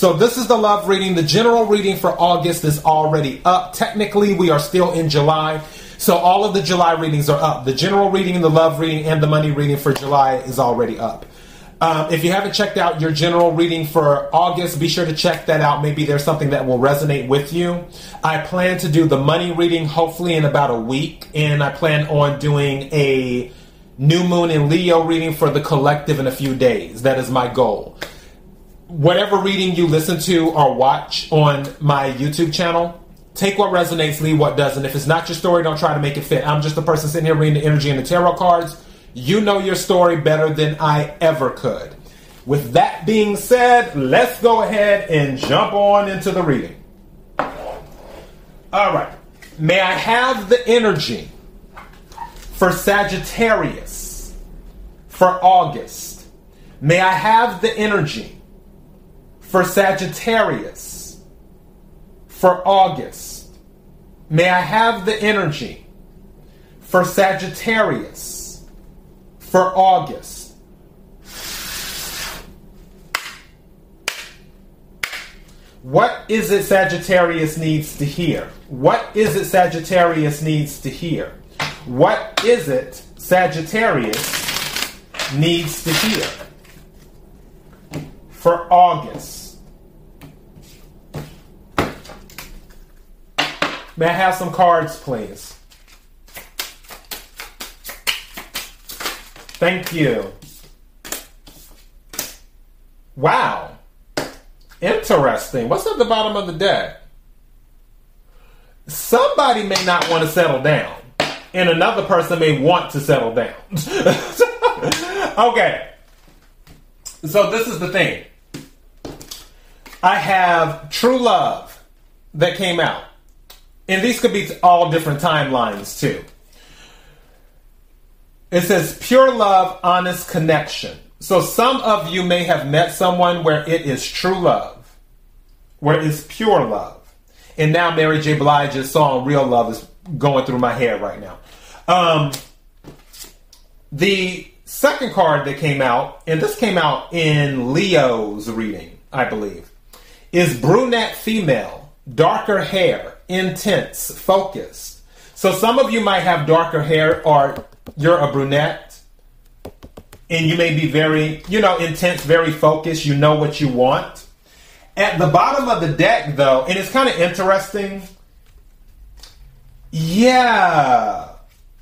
So this is the love reading. The general reading for August is already up. Technically, we are still in July. So all of the July readings are up. The general reading, the love reading, and the money reading for July is already up. Um, if you haven't checked out your general reading for August, be sure to check that out. Maybe there's something that will resonate with you. I plan to do the money reading hopefully in about a week, and I plan on doing a new moon in Leo reading for the collective in a few days. That is my goal whatever reading you listen to or watch on my YouTube channel, take what resonates, leave what doesn't. If it's not your story, don't try to make it fit. I'm just a person sitting here reading the energy and the tarot cards. You know your story better than I ever could. With that being said, let's go ahead and jump on into the reading. All right. May I have the energy for Sagittarius for August? May I have the energy for Sagittarius for August. May I have the energy for Sagittarius for August. What is it Sagittarius needs to hear? What is it Sagittarius needs to hear? What is it Sagittarius needs to hear for August? May I have some cards, please? Thank you. Wow. Interesting. What's at the bottom of the deck? Somebody may not want to settle down, and another person may want to settle down. okay. So, this is the thing I have True Love that came out. And these could be all different timelines too. It says pure love, honest connection. So some of you may have met someone where it is true love, where it's pure love. And now Mary J. Blige's song Real Love is going through my head right now. Um, the second card that came out, and this came out in Leo's reading, I believe, is brunette female, darker hair, intense, focused. So some of you might have darker hair or you're a brunette and you may be very, you know, intense, very focused. You know what you want. At the bottom of the deck, though, and it's kind of interesting. Yeah.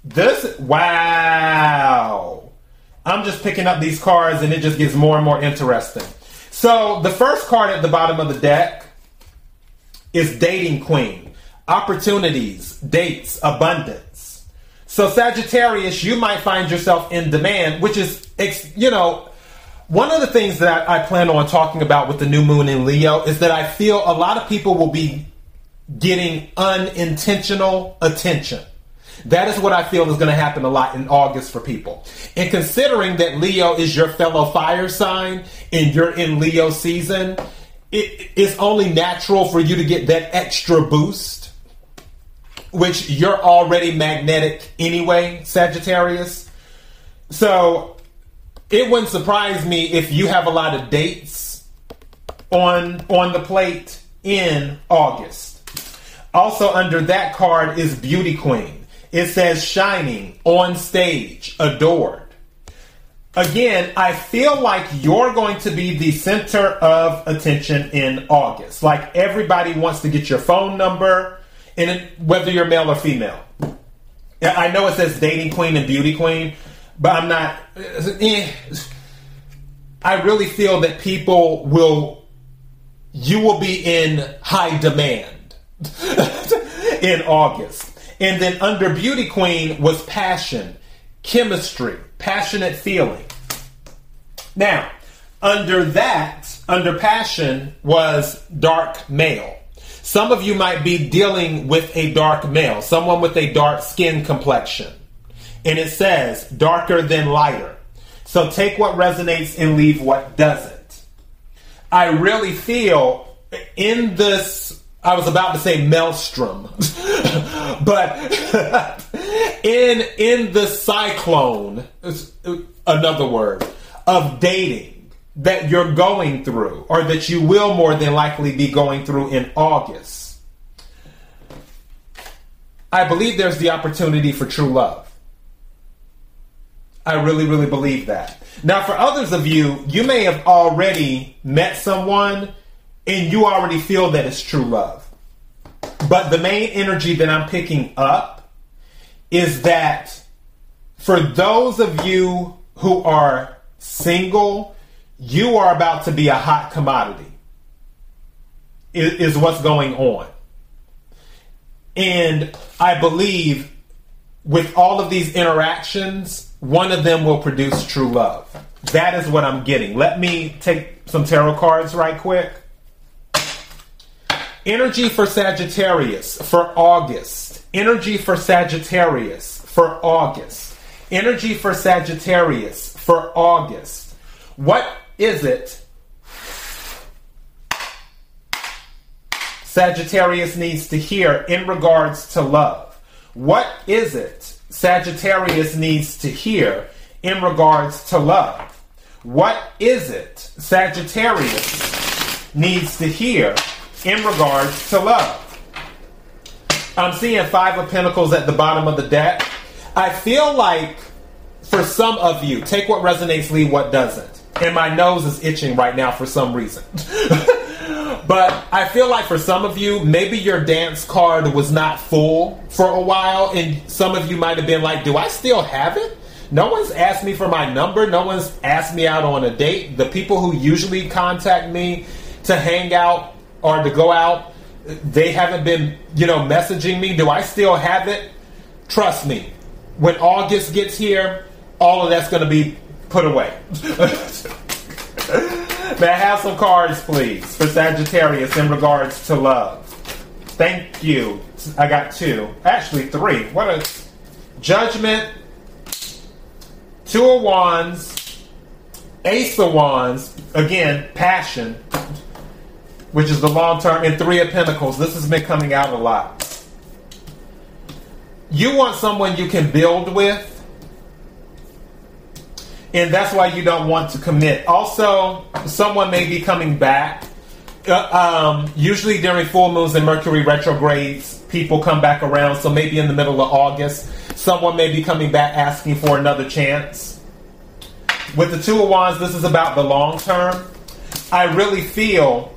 This, wow. I'm just picking up these cards and it just gets more and more interesting. So the first card at the bottom of the deck is Dating Queen opportunities, dates, abundance. So, Sagittarius, you might find yourself in demand, which is, you know, one of the things that I plan on talking about with the new moon in Leo is that I feel a lot of people will be getting unintentional attention. That is what I feel is going to happen a lot in August for people. And considering that Leo is your fellow fire sign and you're in Leo season, it, it's only natural for you to get that extra boost which you're already magnetic anyway, Sagittarius. So it wouldn't surprise me if you have a lot of dates on on the plate in August. Also under that card is Beauty Queen. It says shining on stage, adored. Again, I feel like you're going to be the center of attention in August. Like everybody wants to get your phone number and it, whether you're male or female. I know it says dating queen and beauty queen, but I'm not. Eh, I really feel that people will, you will be in high demand in August. And then under beauty queen was passion, chemistry, passionate feeling. Now, under that under passion was dark male. Some of you might be dealing with a dark male, someone with a dark skin complexion. And it says darker than lighter. So take what resonates and leave what doesn't. I really feel in this, I was about to say maelstrom, but in, in the cyclone, uh, another word, of dating, that you're going through, or that you will more than likely be going through in August, I believe there's the opportunity for true love. I really, really believe that. Now, for others of you, you may have already met someone and you already feel that it's true love. But the main energy that I'm picking up is that for those of you who are single you are about to be a hot commodity, is, is what's going on. And I believe with all of these interactions, one of them will produce true love. That is what I'm getting. Let me take some tarot cards right quick. Energy for Sagittarius for August. Energy for Sagittarius for August. Energy for Sagittarius for August. What is it Sagittarius needs to hear in regards to love? What is it Sagittarius needs to hear in regards to love? What is it Sagittarius needs to hear in regards to love? I'm seeing Five of Pentacles at the bottom of the deck. I feel like for some of you, take what resonates, leave what doesn't and my nose is itching right now for some reason. but I feel like for some of you, maybe your dance card was not full for a while, and some of you might have been like, Do I still have it? No one's asked me for my number. No one's asked me out on a date. The people who usually contact me to hang out or to go out, they haven't been, you know, messaging me. Do I still have it? Trust me. When August gets here, all of that's going to be put away. May I have some cards, please, for Sagittarius in regards to love? Thank you. I got two. Actually, three. What a judgment. Two of Wands. Ace of Wands. Again, passion, which is the long term. And Three of Pentacles. This has been coming out a lot. You want someone you can build with and that's why you don't want to commit. Also, someone may be coming back. Uh, um, usually during full moons and Mercury retrogrades, people come back around. So maybe in the middle of August, someone may be coming back asking for another chance. With the Two of Wands, this is about the long term. I really feel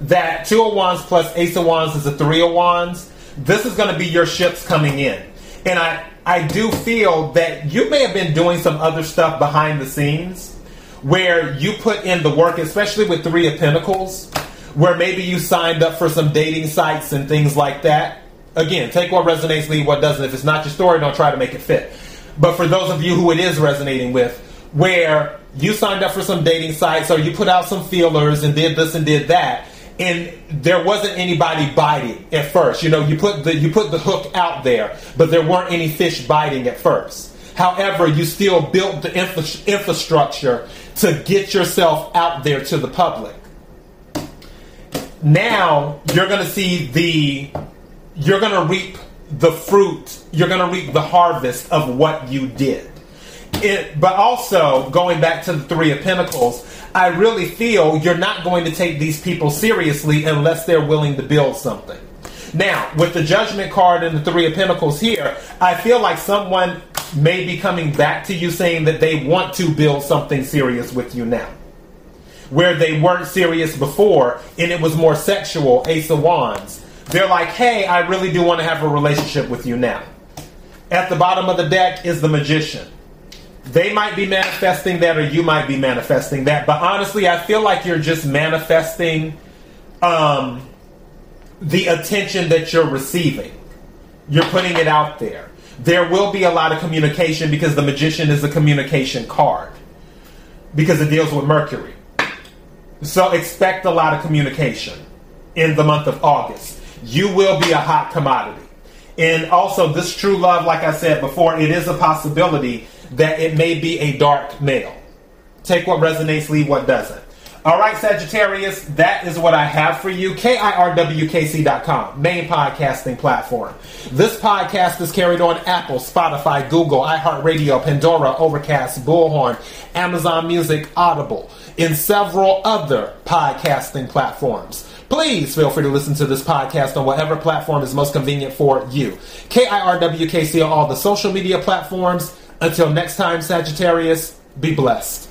that Two of Wands plus Ace of Wands is a Three of Wands. This is going to be your ships coming in. And I, I do feel that you may have been doing some other stuff behind the scenes where you put in the work, especially with Three of Pentacles, where maybe you signed up for some dating sites and things like that. Again, take what resonates, leave what doesn't. If it's not your story, don't try to make it fit. But for those of you who it is resonating with, where you signed up for some dating sites or you put out some feelers and did this and did that, and there wasn't anybody biting at first. You know, you put the you put the hook out there, but there weren't any fish biting at first. However, you still built the infra- infrastructure to get yourself out there to the public. Now you're going to see the you're going to reap the fruit. You're going to reap the harvest of what you did. It, but also going back to the Three of Pentacles, I really feel you're not going to take these people seriously unless they're willing to build something. Now, with the Judgment card and the Three of Pentacles here, I feel like someone may be coming back to you saying that they want to build something serious with you now. Where they weren't serious before and it was more sexual, Ace of Wands. They're like, hey, I really do want to have a relationship with you now. At the bottom of the deck is the Magician they might be manifesting that or you might be manifesting that but honestly i feel like you're just manifesting um, the attention that you're receiving you're putting it out there there will be a lot of communication because the magician is a communication card because it deals with mercury So expect a lot of communication in the month of August. You will be a hot commodity. And also, this true love, like I said before, it is a possibility that it may be a dark male. Take what resonates, leave what doesn't. All right, Sagittarius, that is what I have for you. KIRWKC.com, main podcasting platform. This podcast is carried on Apple, Spotify, Google, iHeartRadio, Pandora, Overcast, Bullhorn, Amazon Music, Audible, in several other podcasting platforms. Please feel free to listen to this podcast on whatever platform is most convenient for you. KIRWKC on all the social media platforms. Until next time, Sagittarius, be blessed.